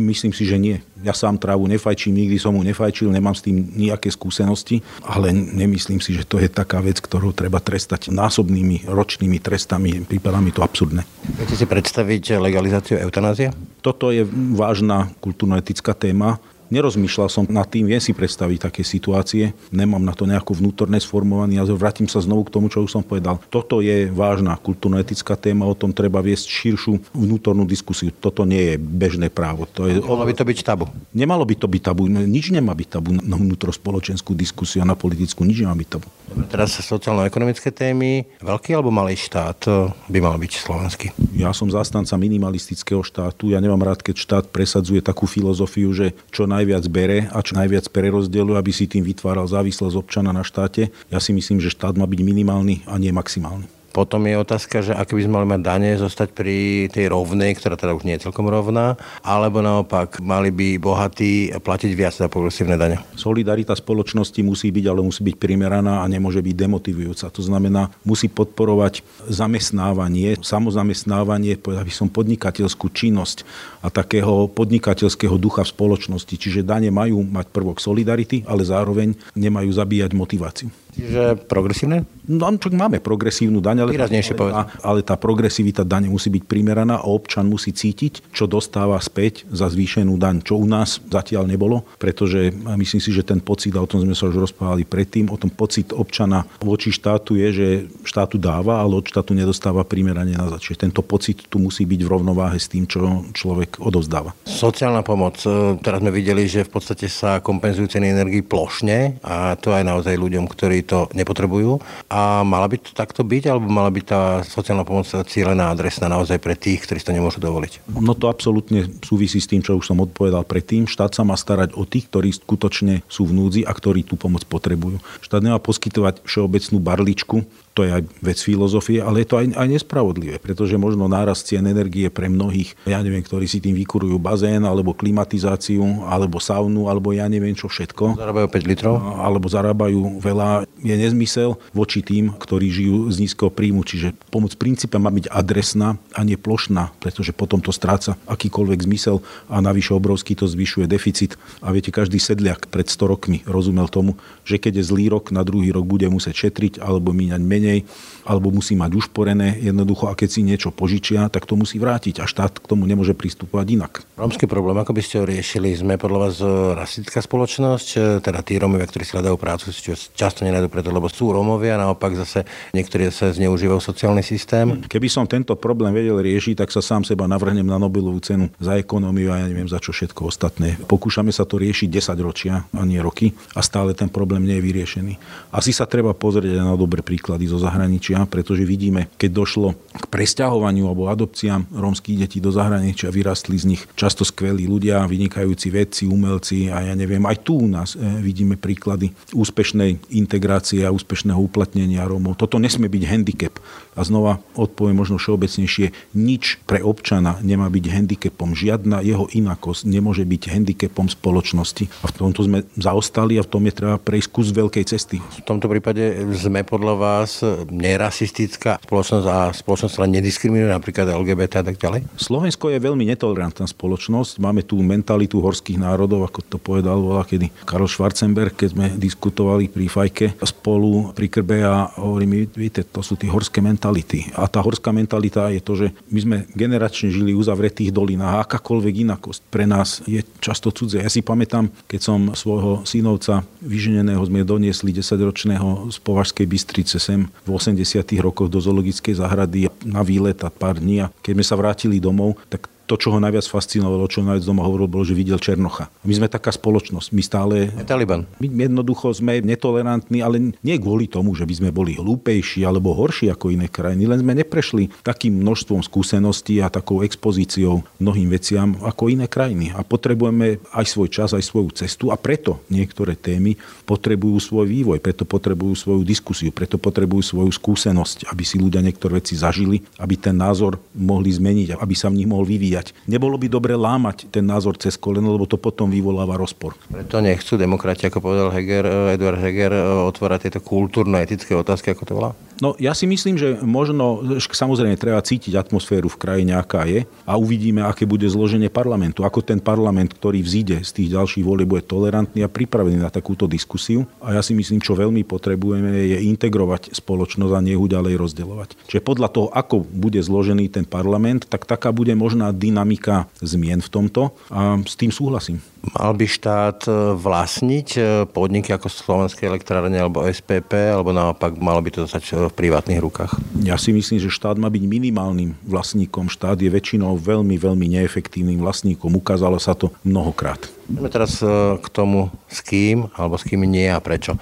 Myslím si, že nie. Ja sám trávu nefajčím, nikdy som mu nefajčil, nemám s tým nejaké skúsenosti, ale nemyslím si, že to je taká vec, ktorú treba trestať násobnými ročnými trestami. Prípadá mi to absurdné. Viete si predstaviť legalizáciu eutanázie? Toto je vážna kultúrno-etická téma Nerozmýšľal som nad tým, viem si predstaviť také situácie, nemám na to nejako vnútorné sformovaný názor, vrátim sa znovu k tomu, čo už som povedal. Toto je vážna kultúrno-etická téma, o tom treba viesť širšiu vnútornú diskusiu. Toto nie je bežné právo. To je... Malo by to byť tabu? Nemalo by to byť tabu. Nič nemá byť tabu na vnútrospoločenskú diskusiu a na politickú. Nič nemá byť tabu. Teraz sociálno-ekonomické témy. Veľký alebo malý štát by mal byť slovenský? Ja som zástanca minimalistického štátu. Ja nemám rád, keď štát presadzuje takú filozofiu, že čo naj najviac bere a čo najviac prerozdeľuje, aby si tým vytváral závislosť občana na štáte. Ja si myslím, že štát má byť minimálny a nie maximálny. Potom je otázka, že ak by sme mali mať dane, zostať pri tej rovnej, ktorá teda už nie je celkom rovná, alebo naopak mali by bohatí platiť viac za progresívne dane. Solidarita spoločnosti musí byť, ale musí byť primeraná a nemôže byť demotivujúca. To znamená, musí podporovať zamestnávanie, samozamestnávanie, povedal by som podnikateľskú činnosť a takého podnikateľského ducha v spoločnosti. Čiže dane majú mať prvok solidarity, ale zároveň nemajú zabíjať motiváciu. Čiže progresívne? No, máme progresívnu daň, ale, Výraznejšie ale, ale tá progresivita dane musí byť primeraná a občan musí cítiť, čo dostáva späť za zvýšenú daň, čo u nás zatiaľ nebolo, pretože myslím si, že ten pocit, a o tom sme sa už rozprávali predtým, o tom pocit občana voči štátu je, že štátu dáva, ale od štátu nedostáva primerane na Čiže tento pocit tu musí byť v rovnováhe s tým, čo človek odovzdáva. Sociálna pomoc. E, teraz sme videli, že v podstate sa kompenzujú ceny energii plošne a to aj naozaj ľuďom, ktorí to nepotrebujú. A mala by to takto byť, alebo mala by tá sociálna pomoc cieľená adresná naozaj pre tých, ktorí si to nemôžu dovoliť? No to absolútne súvisí s tým, čo už som odpovedal predtým. Štát sa má starať o tých, ktorí skutočne sú v núdzi a ktorí tú pomoc potrebujú. Štát nemá poskytovať všeobecnú barličku, to je aj vec filozofie, ale je to aj, aj nespravodlivé, pretože možno náraz cien energie pre mnohých, ja neviem, ktorí si tým vykurujú bazén, alebo klimatizáciu, alebo saunu, alebo ja neviem čo všetko. Zarábajú 5 litrov? Alebo zarábajú veľa. Je nezmysel voči tým, ktorí žijú z nízkeho príjmu. Čiže pomoc princípe má byť adresná a nie plošná, pretože potom to stráca akýkoľvek zmysel a navyše obrovský to zvyšuje deficit. A viete, každý sedliak pred 100 rokmi rozumel tomu, že keď je zlý rok, na druhý rok bude musieť šetriť alebo míňať menej menej, alebo musí mať užporené jednoducho a keď si niečo požičia, tak to musí vrátiť a štát k tomu nemôže pristupovať inak. Rómsky problém, ako by ste ho riešili? Sme podľa vás rasistická spoločnosť, teda tí Rómovia, ktorí si hľadajú prácu, si často nenajdu preto, lebo sú Rómovia, naopak zase niektorí sa zneužívajú sociálny systém. Keby som tento problém vedel riešiť, tak sa sám seba navrhnem na Nobelovú cenu za ekonómiu a ja neviem za čo všetko ostatné. Pokúšame sa to riešiť 10 ročia a nie roky a stále ten problém nie je vyriešený. Asi sa treba pozrieť na dobré príklady zo zahraničia, pretože vidíme, keď došlo k presťahovaniu alebo adopciám rómskych detí do zahraničia, vyrastli z nich často skvelí ľudia, vynikajúci vedci, umelci a ja neviem, aj tu u nás e, vidíme príklady úspešnej integrácie a úspešného uplatnenia Rómov. Toto nesmie byť handicap. A znova odpoviem možno všeobecnejšie, nič pre občana nemá byť handicapom. Žiadna jeho inakosť nemôže byť handicapom spoločnosti. A v tomto sme zaostali a v tom je treba prejsť kus veľkej cesty. V tomto prípade sme podľa vás nerasistická spoločnosť a spoločnosť sa nediskriminuje napríklad LGBT a tak ďalej? Slovensko je veľmi netolerantná spoločnosť. Máme tú mentalitu horských národov, ako to povedal volá kedy Karol Schwarzenberg, keď sme diskutovali pri fajke spolu pri krbe a hovorím, viete, to sú tie horské mentality. A tá horská mentalita je to, že my sme generačne žili uzavretých dolinách akákoľvek inakosť pre nás je často cudzie. Ja si pamätám, keď som svojho synovca vyženeného sme doniesli 10-ročného z Považskej Bystrice sem v 80. rokoch do zoologickej záhrady na výlet a pár dní a keď sme sa vrátili domov, tak to, čo ho najviac fascinovalo, čo najviac doma hovoril, bolo, že videl Černocha. My sme taká spoločnosť. My stále... Taliban. My jednoducho sme netolerantní, ale nie kvôli tomu, že by sme boli hlúpejší alebo horší ako iné krajiny, len sme neprešli takým množstvom skúseností a takou expozíciou mnohým veciam ako iné krajiny. A potrebujeme aj svoj čas, aj svoju cestu a preto niektoré témy potrebujú svoj vývoj, preto potrebujú svoju diskusiu, preto potrebujú svoju skúsenosť, aby si ľudia niektoré veci zažili, aby ten názor mohli zmeniť, aby sa v nich mohol vyvíjať vyvíjať. Nebolo by dobre lámať ten názor cez koleno, lebo to potom vyvoláva rozpor. Preto nechcú demokrati, ako povedal Heger, Eduard Heger, otvárať tieto kultúrno-etické otázky, ako to volá? No ja si myslím, že možno, samozrejme treba cítiť atmosféru v krajine, aká je a uvidíme, aké bude zloženie parlamentu. Ako ten parlament, ktorý vzíde z tých ďalších volieb, bude tolerantný a pripravený na takúto diskusiu. A ja si myslím, čo veľmi potrebujeme, je integrovať spoločnosť a nie ďalej rozdeľovať. Čiže podľa toho, ako bude zložený ten parlament, tak taká bude možná dynamika zmien v tomto a s tým súhlasím. Mal by štát e, vlastniť e, podniky ako Slovenské elektrárne alebo SPP, alebo naopak malo by to e, v privátnych rukách? Ja si myslím, že štát má byť minimálnym vlastníkom. Štát je väčšinou veľmi, veľmi neefektívnym vlastníkom. Ukázalo sa to mnohokrát. Poďme teraz e, k tomu, s kým alebo s kým nie a prečo.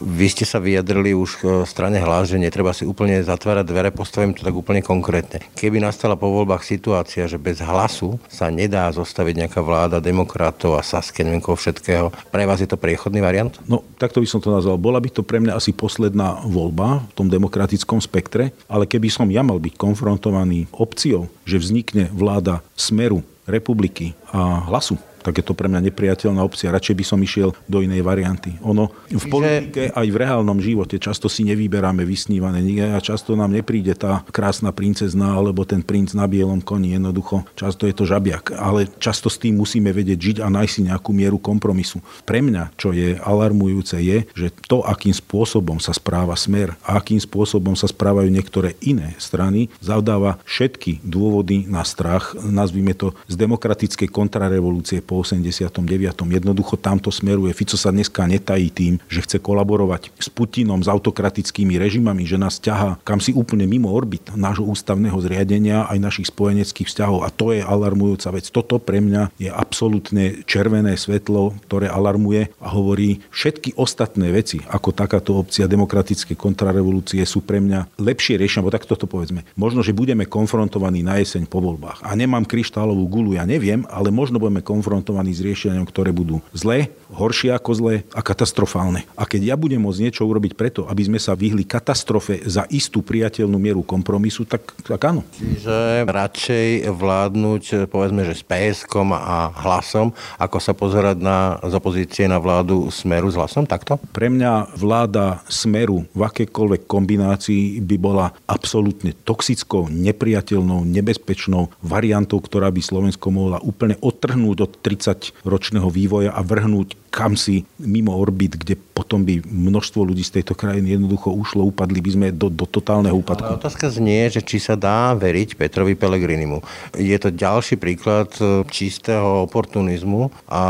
Vy ste sa vyjadrili už v strane hlas, že netreba si úplne zatvárať dvere, postavím to tak úplne konkrétne. Keby nastala po voľbách situácia, že bez hlasu sa nedá zostaviť nejaká vláda demokratov a Saske, neviem koho všetkého, pre vás je to priechodný variant? No, takto by som to nazval. Bola by to pre mňa asi posledná voľba v tom demokratickom spektre, ale keby som ja mal byť konfrontovaný opciou, že vznikne vláda Smeru, republiky a hlasu, tak je to pre mňa nepriateľná opcia. Radšej by som išiel do inej varianty. Ono v politike aj v reálnom živote často si nevyberáme vysnívané. A často nám nepríde tá krásna princezna alebo ten princ na bielom koni. Jednoducho, často je to žabiak. Ale často s tým musíme vedieť žiť a nájsť si nejakú mieru kompromisu. Pre mňa, čo je alarmujúce, je, že to, akým spôsobom sa správa smer a akým spôsobom sa správajú niektoré iné strany, zavdáva všetky dôvody na strach, nazvime to z demokratickej kontrarevolúcie po 89. Jednoducho tamto smeruje. Fico sa dneska netají tým, že chce kolaborovať s Putinom, s autokratickými režimami, že nás ťaha kam si úplne mimo orbit nášho ústavného zriadenia aj našich spojeneckých vzťahov. A to je alarmujúca vec. Toto pre mňa je absolútne červené svetlo, ktoré alarmuje a hovorí, všetky ostatné veci, ako takáto opcia demokratickej kontrarevolúcie sú pre mňa lepšie riešenia, bo takto to povedzme. Možno, že budeme konfrontovaní na jeseň po voľbách. A nemám kryštálovú gulu, ja neviem, ale možno budeme konfrontovaní s riešeniami, ktoré budú zlé, horšie ako zlé a katastrofálne. A keď ja budem môcť niečo urobiť preto, aby sme sa vyhli katastrofe za istú priateľnú mieru kompromisu, tak, tak áno. Čiže radšej vládnuť, povedzme, že s PSK a hlasom, ako sa pozerať na, z opozície na vládu Smeru s hlasom, takto? Pre mňa vláda Smeru v akékoľvek kombinácii by bola absolútne toxickou, nepriateľnou, nebezpečnou variantou, ktorá by Slovensko mohla úplne odtrhnúť od 30-ročného vývoja a vrhnúť kam si mimo orbit, kde potom by množstvo ľudí z tejto krajiny jednoducho ušlo, upadli by sme do, do totálneho úpadku. Ale otázka znie, že či sa dá veriť Petrovi Pelegrinimu. Je to ďalší príklad e, čistého oportunizmu a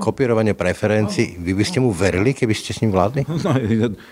kopírovanie preferencií. Vy by ste mu verili, keby ste s ním vládli? <laughs> No,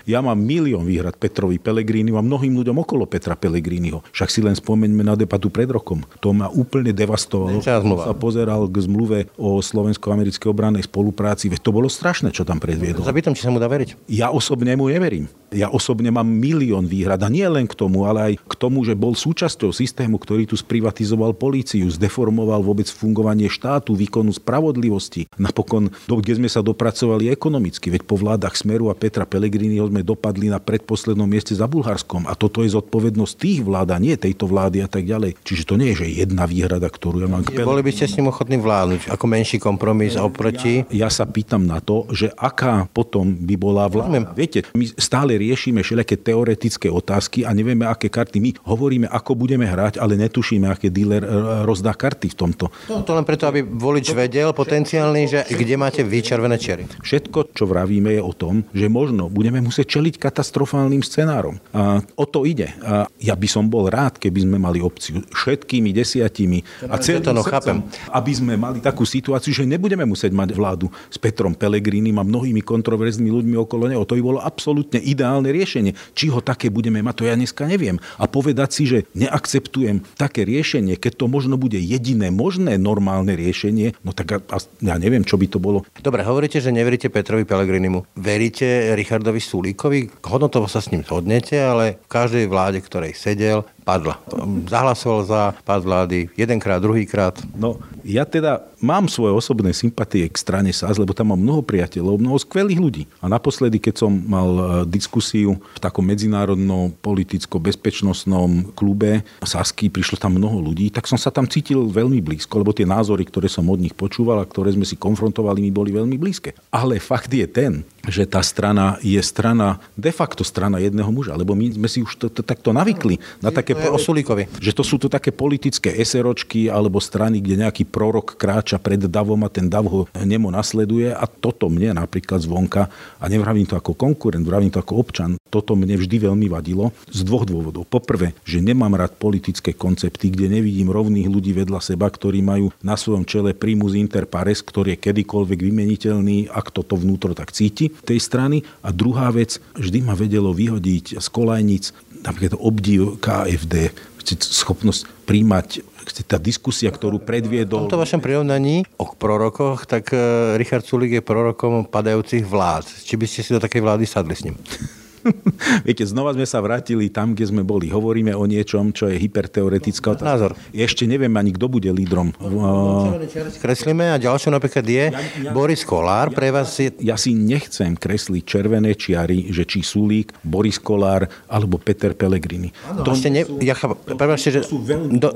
ja mám milión výhrad Petrovi Pelegrinimu a mnohým ľuďom okolo Petra Pelegriniho. Však si len spomeňme na debatu pred rokom. To ma úplne devastovalo. Sa pozeral k zmluve o slovensko-americkej obrannej spolupráci. Veď to bolo strašné, čo tam predviedol. Zapýtam, či sa mu dá veriť. Ja osobne mu neverím. Ja osobne mám milión výhrad a nie len k tomu, ale aj k tomu, že bol súčasťou systému, ktorý tu sprivatizoval políciu, zdeformoval vôbec fungovanie štátu, výkonu spravodlivosti. Napokon, kde sme sa dopracovali ekonomicky, veď po vládach Smeru a Petra Pellegriniho sme dopadli na predposlednom mieste za Bulharskom a toto je zodpovednosť tých vlád a nie tejto vlády a tak ďalej. Čiže to nie je, že jedna výhrada, ktorú ja mám k Boli by ste s ním ochotní vládnuť ako menší kompromis oproti? Ja, ja sa pýtam na to, že aká potom by bola vláda. Viete, my stále riešime všelijaké teoretické otázky a nevieme, aké karty. My hovoríme, ako budeme hrať, ale netušíme, aké dealer e, rozdá karty v tomto. No, to len preto, aby volič vedel potenciálny, že kde máte vyčervené čery. Všetko, čo vravíme, je o tom, že možno budeme musieť čeliť katastrofálnym scenárom. A o to ide. A ja by som bol rád, keby sme mali opciu všetkými desiatimi a celým to no, srdcom, aby sme mali takú situáciu, že nebudeme musieť mať vládu s Petrom Pelegrínim a mnohými kontroverznými ľuďmi okolo neho. To by bolo absolútne ideálne riešenie. Či ho také budeme mať, to ja dneska neviem. A povedať si, že neakceptujem také riešenie, keď to možno bude jediné možné normálne riešenie, no tak ja neviem, čo by to bolo. Dobre, hovoríte, že neveríte Petrovi Pelegrinimu. Veríte Richardovi Sulíkovi? Hodnotovo sa s ním zhodnete, ale v každej vláde, ktorej sedel, padla. Zahlasoval za pad vlády jedenkrát, druhýkrát. No, ja teda mám svoje osobné sympatie k strane SAS, lebo tam mám mnoho priateľov, mnoho skvelých ľudí. A naposledy, keď som mal e, diskusiu v takom medzinárodnom politicko-bezpečnostnom klube Sasky, prišlo tam mnoho ľudí, tak som sa tam cítil veľmi blízko, lebo tie názory, ktoré som od nich počúval a ktoré sme si konfrontovali, mi boli veľmi blízke. Ale fakt je ten, že tá strana je strana, de facto strana jedného muža, lebo my sme si už to, to takto navykli na také je o Sulíkovi. Že to sú to také politické eseročky alebo strany, kde nejaký prorok kráča pred davom a ten dav ho nemo nasleduje a toto mne napríklad zvonka, a nevravím to ako konkurent, vravím to ako občan, toto mne vždy veľmi vadilo z dvoch dôvodov. Poprvé, že nemám rád politické koncepty, kde nevidím rovných ľudí vedľa seba, ktorí majú na svojom čele primus inter pares, ktorý je kedykoľvek vymeniteľný, ak toto vnútro tak cíti tej strany. A druhá vec, vždy ma vedelo vyhodiť z kolajnic napríklad obdiv KFD, schopnosť príjmať tá diskusia, ktorú predviedol... V tomto vašom prirovnaní o prorokoch, tak e, Richard Sulik je prorokom padajúcich vlád. Či by ste si do takej vlády sadli s ním? <laughs> Viete, znova sme sa vrátili tam, kde sme boli. Hovoríme o niečom, čo je hyperteoretická otázka. Názor. Ešte neviem ani, kto bude lídrom. Kreslíme a ďalšie napríklad je Boris Kolár. Pre vás je... Ja si nechcem kresliť červené čiary, že či Sulík, Boris Kolár alebo Peter Pellegrini. To ste ne, ja chápam, že do,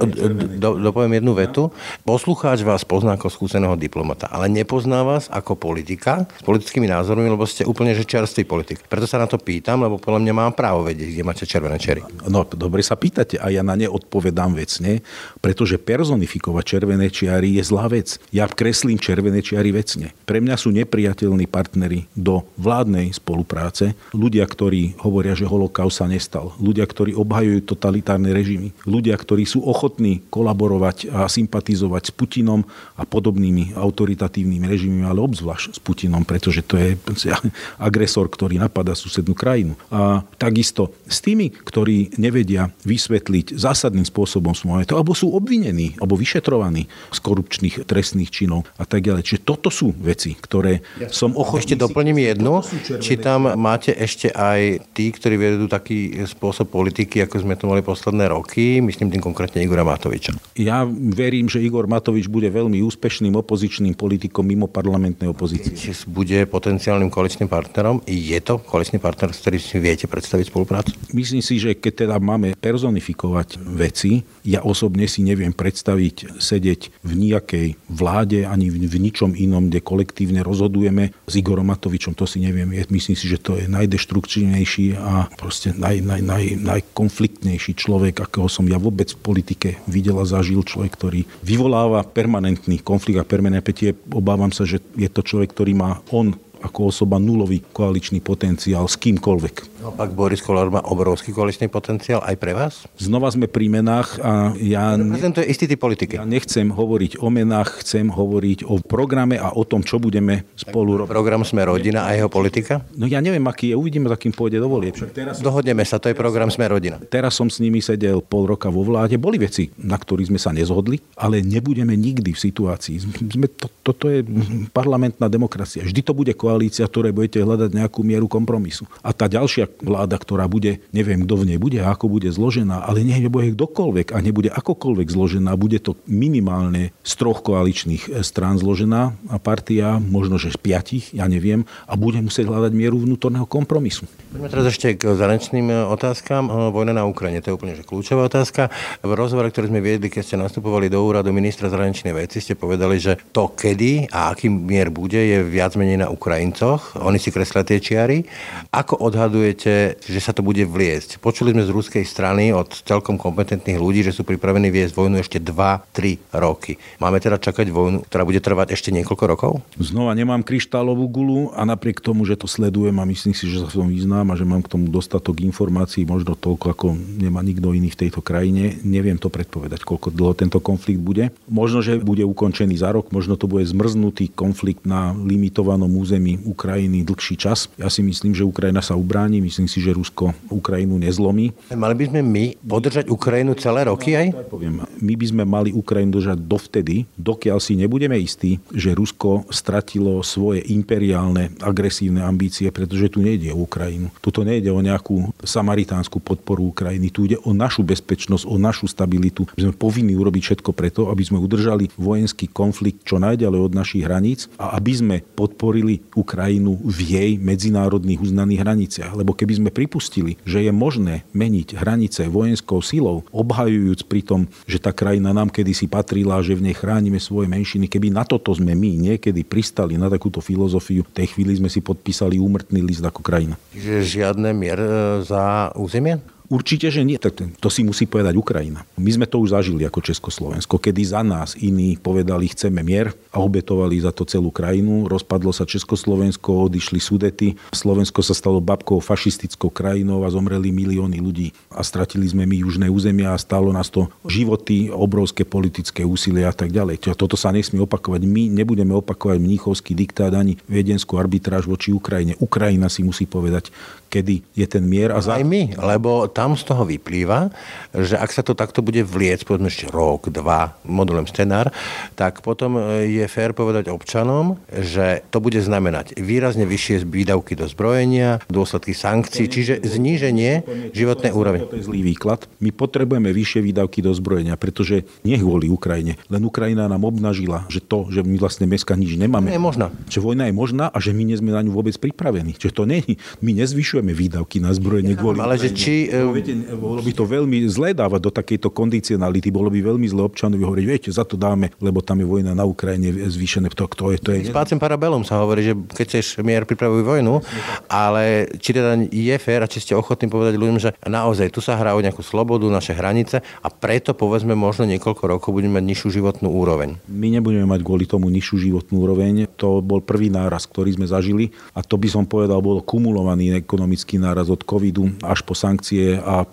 do, dopoviem jednu vetu. Poslucháč vás pozná ako skúseného diplomata, ale nepozná vás ako politika s politickými názormi, lebo ste úplne že čerstvý politik. Preto sa na to pýtam, lebo podľa mňa mám právo vedieť, kde máte červené čery. No, dobre sa pýtate a ja na ne odpovedám vecne, pretože personifikovať červené čiary je zlá vec. Ja kreslím červené čiary vecne. Pre mňa sú nepriateľní partnery do vládnej spolupráce, ľudia, ktorí hovoria, že holokaust sa nestal, ľudia, ktorí obhajujú totalitárne režimy, ľudia, ktorí sú ochotní kolaborovať a sympatizovať s Putinom a podobnými autoritatívnymi režimmi, ale obzvlášť s Putinom, pretože to je <laughs> agresor, ktorý napadá susednú krajinu. A takisto s tými, ktorí nevedia vysvetliť zásadným spôsobom svoje, to, alebo sú obvinení, alebo vyšetrovaní z korupčných trestných činov a tak ďalej. Čiže toto sú veci, ktoré ja som ochotný... Ešte doplním jednu, či tam máte ešte aj tí, ktorí vedú taký spôsob politiky, ako sme to mali posledné roky, myslím tým konkrétne Igora Matoviča. Ja verím, že Igor Matovič bude veľmi úspešným opozičným politikom mimo parlamentnej opozície. Bude potenciálnym koaličným partnerom? Je to koaličný partner, s ktorým si viete predstaviť spoluprácu? Myslím si, že keď teda máme personifikovať veci, ja osobne si neviem predstaviť sedieť v nejakej vláde ani v ničom inom, kde kolektívne rozhodujeme s Igorom Matovičom, to si neviem. Myslím si, že to je najdeštruktívnejší a proste naj, naj, naj, najkonfliktnejší človek, akého som ja vôbec v politike videl a zažil. Človek, ktorý vyvoláva permanentný konflikt a permanentné napätie. Obávam sa, že je to človek, ktorý má on ako osoba nulový koaličný potenciál s kýmkoľvek. Naopak Boris Kolár má obrovský koaličný potenciál aj pre vás? Znova sme pri menách a ja... to je istý typ politiky. Ja nechcem hovoriť o menách, chcem hovoriť o programe a o tom, čo budeme spolu robiť. Program Sme rodina a jeho politika? No ja neviem, aký je, uvidíme, akým pôjde do volieb. Dohodneme sa, to je program Sme rodina. Teraz som s nimi sedel pol roka vo vláde, boli veci, na ktorých sme sa nezhodli, ale nebudeme nikdy v situácii. Sme to, toto je parlamentná demokracia. Vždy to bude koalícia, ktoré budete hľadať nejakú mieru kompromisu. A tá ďalšia vláda, ktorá bude, neviem kto v nej bude a ako bude zložená, ale nech nebude kdokoľvek a nebude akokoľvek zložená, bude to minimálne z troch koaličných strán zložená a partia, možno že z piatich, ja neviem, a bude musieť hľadať mieru vnútorného kompromisu. Poďme teraz ešte k zahraničným e, otázkam. E, vojna na Ukrajine, to je úplne že kľúčová otázka. V rozhovore, ktorý sme viedli, keď ste nastupovali do úradu ministra zahraničnej veci, ste povedali, že to kedy a aký mier bude, je viac menej na Ukrajincoch. Oni si kreslia tie čiary. Ako odhadujete, že sa to bude vliesť? Počuli sme z ruskej strany od celkom kompetentných ľudí, že sú pripravení viesť vojnu ešte 2-3 roky. Máme teda čakať vojnu, ktorá bude trvať ešte niekoľko rokov? Znova nemám kryštálovú gulu a napriek tomu, že to sledujem a myslím si, že sa v tom vyznám, a že mám k tomu dostatok informácií, možno toľko, ako nemá nikto iný v tejto krajine. Neviem to predpovedať, koľko dlho tento konflikt bude. Možno, že bude ukončený za rok, možno to bude zmrznutý konflikt na limitovanom území Ukrajiny dlhší čas. Ja si myslím, že Ukrajina sa ubráni, myslím si, že Rusko Ukrajinu nezlomí. Mali by sme my podržať Ukrajinu celé roky aj? Poviem, my by sme mali Ukrajinu držať dovtedy, dokiaľ si nebudeme istí, že Rusko stratilo svoje imperiálne agresívne ambície, pretože tu nejde o Ukrajinu. Tuto nejde o nejakú samaritánsku podporu Ukrajiny, tu ide o našu bezpečnosť, o našu stabilitu. My sme povinni urobiť všetko preto, aby sme udržali vojenský konflikt čo najďalej od našich hraníc a aby sme podporili Ukrajinu v jej medzinárodných uznaných hraniciach. Lebo keby sme pripustili, že je možné meniť hranice vojenskou silou, obhajujúc pritom, že tá krajina nám kedysi patrila, že v nej chránime svoje menšiny, keby na toto sme my niekedy pristali na takúto filozofiu, v tej chvíli sme si podpísali úmrtný list ako krajina. Čiže žiadne mier e, za územie? Určite, že nie. To si musí povedať Ukrajina. My sme to už zažili ako Československo, kedy za nás iní povedali, chceme mier a obetovali za to celú krajinu. Rozpadlo sa Československo, odišli Sudety. Slovensko sa stalo babkou fašistickou krajinou a zomreli milióny ľudí. A stratili sme my južné územia a stalo nás to životy, obrovské politické úsilie a tak ďalej. Toto sa nesmie opakovať. My nebudeme opakovať mníchovský diktát ani viedenskú arbitráž voči Ukrajine. Ukrajina si musí povedať, kedy je ten mier. A za... Aj my, lebo tá tam z toho vyplýva, že ak sa to takto bude vliec, povedzme ešte rok, dva, modulem scenár, tak potom e, je fér povedať občanom, že to bude znamenať výrazne vyššie výdavky do zbrojenia, dôsledky sankcií, čiže zníženie životnej úrovne. To je zlý výklad. My potrebujeme vyššie výdavky do zbrojenia, pretože nie kvôli Ukrajine. Len Ukrajina nám obnažila, že to, že my vlastne dneska nič nemáme. Nie je možná. Že vojna je možná a že my nie sme na ňu vôbec pripravení. Čiže to nie, my nezvyšujeme výdavky na zbrojenie kvôli Ale že či... Viete, bolo by to veľmi zlé dávať do takejto kondicionality, bolo by veľmi zlé občanovi hovoriť, viete, za to dáme, lebo tam je vojna na Ukrajine zvýšené. To, to je, to je... Spácem parabelum sa hovorí, že keď chceš mier, pripravuj vojnu, ale či teda je fér a či ste ochotní povedať ľuďom, že naozaj tu sa hrá o nejakú slobodu, naše hranice a preto povedzme možno niekoľko rokov budeme mať nižšiu životnú úroveň. My nebudeme mať kvôli tomu nižšiu životnú úroveň. To bol prvý náraz, ktorý sme zažili a to by som povedal, bol kumulovaný ekonomický náraz od covidu až po sankcie a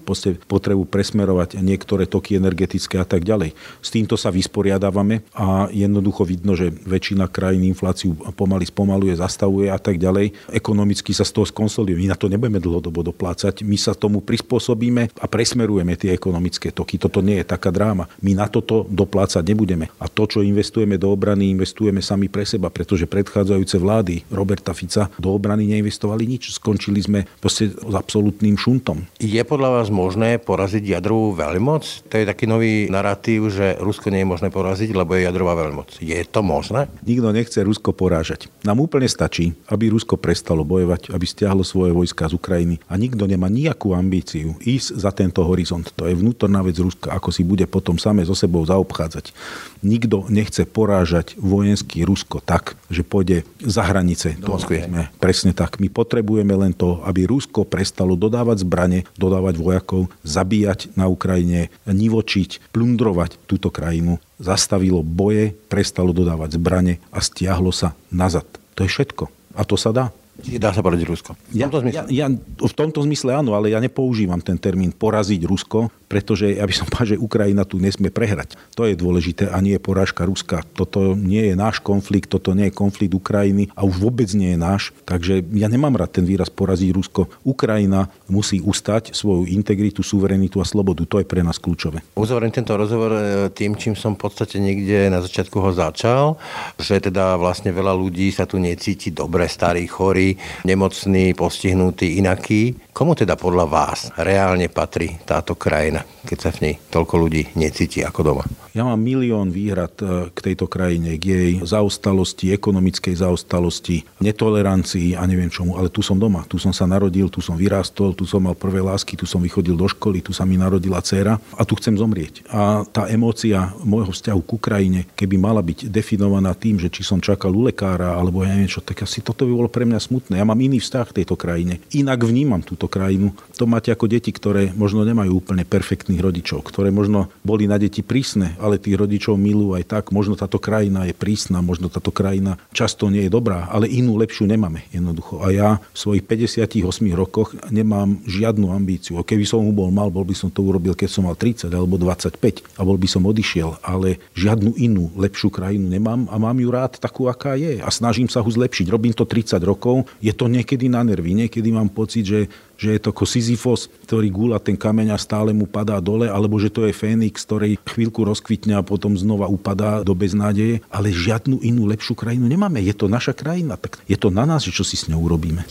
potrebu presmerovať niektoré toky energetické a tak ďalej. S týmto sa vysporiadávame a jednoducho vidno, že väčšina krajín infláciu pomaly spomaluje, zastavuje a tak ďalej. Ekonomicky sa z toho skonsoliduje. My na to nebudeme dlhodobo doplácať. My sa tomu prispôsobíme a presmerujeme tie ekonomické toky. Toto nie je taká dráma. My na toto doplácať nebudeme. A to, čo investujeme do obrany, investujeme sami pre seba, pretože predchádzajúce vlády Roberta Fica do obrany neinvestovali nič. Skončili sme s absolútnym šuntom. Je podľa vás možné poraziť jadrovú veľmoc? To je taký nový narratív, že Rusko nie je možné poraziť, lebo je jadrová veľmoc. Je to možné? Nikto nechce Rusko porážať. Nám úplne stačí, aby Rusko prestalo bojovať, aby stiahlo svoje vojska z Ukrajiny a nikto nemá nejakú ambíciu ísť za tento horizont. To je vnútorná vec Ruska, ako si bude potom same so sebou zaobchádzať. Nikto nechce porážať vojenský Rusko tak, že pôjde za hranice. Do Moskvy. Presne tak. My potrebujeme len to, aby Rusko prestalo dodávať zbrane, dodávať vojakov, zabíjať na Ukrajine, nivočiť, plundrovať túto krajinu, zastavilo boje, prestalo dodávať zbrane a stiahlo sa nazad. To je všetko. A to sa dá. Čiže dá sa poradiť Rusko. V tomto, ja, ja, ja, v tomto zmysle áno, ale ja nepoužívam ten termín poraziť Rusko, pretože ja by som povedal, že Ukrajina tu nesmie prehrať. To je dôležité a nie je porážka Ruska. Toto nie je náš konflikt, toto nie je konflikt Ukrajiny a už vôbec nie je náš. Takže ja nemám rád ten výraz poraziť Rusko. Ukrajina musí ustať svoju integritu, suverenitu a slobodu. To je pre nás kľúčové. Uzavriem tento rozhovor e, tým, čím som v podstate niekde na začiatku ho začal, že teda vlastne veľa ľudí sa tu necíti dobre, starí, chorí, nemocní, postihnutí, inakí. Komu teda podľa vás reálne patrí táto krajina, keď sa v nej toľko ľudí necíti ako doma? Ja mám milión výhrad e, k tejto krajine, k jej zaostalosti, ekonomickej zaostalosti, netolerancii a neviem čomu, ale tu som doma, tu som sa narodil, tu som vyrástol, tu som mal prvé lásky, tu som vychodil do školy, tu sa mi narodila dcéra a tu chcem zomrieť. A tá emócia môjho vzťahu k Ukrajine, keby mala byť definovaná tým, že či som čakal u lekára alebo ja neviem čo, tak asi toto by bolo pre mňa smutné. Ja mám iný vzťah k tejto krajine. Inak vnímam túto krajinu. To máte ako deti, ktoré možno nemajú úplne perfektných rodičov, ktoré možno boli na deti prísne, ale tých rodičov milujú aj tak. Možno táto krajina je prísna, možno táto krajina často nie je dobrá, ale inú lepšiu nemáme jednoducho. A ja v svojich 58 rokoch nemám žiadnu ambíciu. Keby som mu bol mal, bol by som to urobil, keď som mal 30 alebo 25 a bol by som odišiel, ale žiadnu inú lepšiu krajinu nemám a mám ju rád takú, aká je a snažím sa ho zlepšiť. Robím to 30 rokov, je to niekedy na nervy, niekedy mám pocit, že že je to ako Sisyfos, ktorý gúla ten kameň a stále mu padá dole, alebo že to je Fénix, ktorý chvíľku rozkvitne a potom znova upadá do beznádeje, ale žiadnu inú lepšiu krajinu nemáme. Je to naša krajina, tak je to na nás, čo si s ňou urobíme.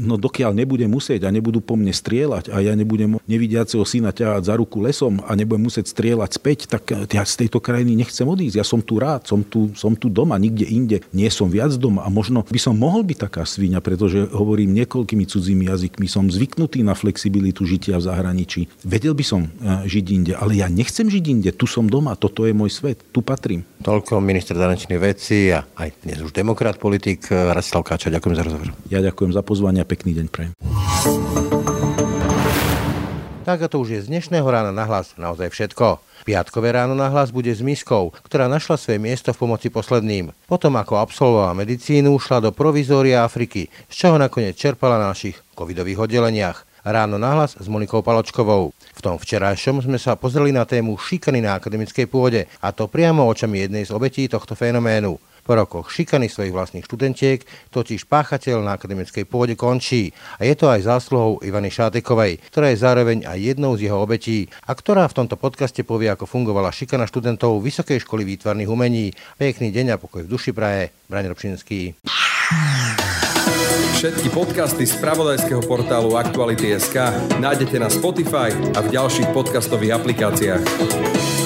No dokiaľ nebude musieť a nebudú po mne strieľať a ja nebudem nevidiaceho syna ťahať za ruku lesom a nebudem musieť strieľať späť, tak ja z tejto krajiny nechcem odísť. Ja som tu rád, som tu, som tu doma, nikde inde. Nie som viac doma a možno by som mohol byť taká svíňa, pretože hovorím niekoľkými cudzími jazykmi jazykmi, som zvyknutý na flexibilitu žitia v zahraničí. Vedel by som eh, žiť inde, ale ja nechcem žiť inde. Tu som doma, toto je môj svet, tu patrím. Toľko minister zahraničných vecí a aj dnes už demokrat, politik eh, Rastislav Káča. Ďakujem za rozhovor. Ja ďakujem za pozvanie a pekný deň prejem. Tak a to už je z dnešného rána na hlas naozaj všetko. Piatkové ráno na hlas bude s Miskou, ktorá našla svoje miesto v pomoci posledným. Potom ako absolvovala medicínu, šla do provizória Afriky, z čoho nakoniec čerpala na našich covidových oddeleniach. Ráno nahlas s Monikou Paločkovou. V tom včerajšom sme sa pozreli na tému šikany na akademickej pôde, a to priamo očami jednej z obetí tohto fenoménu. Po rokoch šikany svojich vlastných študentiek totiž páchateľ na akademickej pôde končí. A je to aj zásluhou Ivany Šátekovej, ktorá je zároveň aj jednou z jeho obetí a ktorá v tomto podcaste povie, ako fungovala šikana študentov Vysokej školy výtvarných umení. Pekný deň a pokoj v duši praje. Braň Robšinský. Všetky podcasty z pravodajského portálu Aktuality.sk nájdete na Spotify a v ďalších podcastových aplikáciách.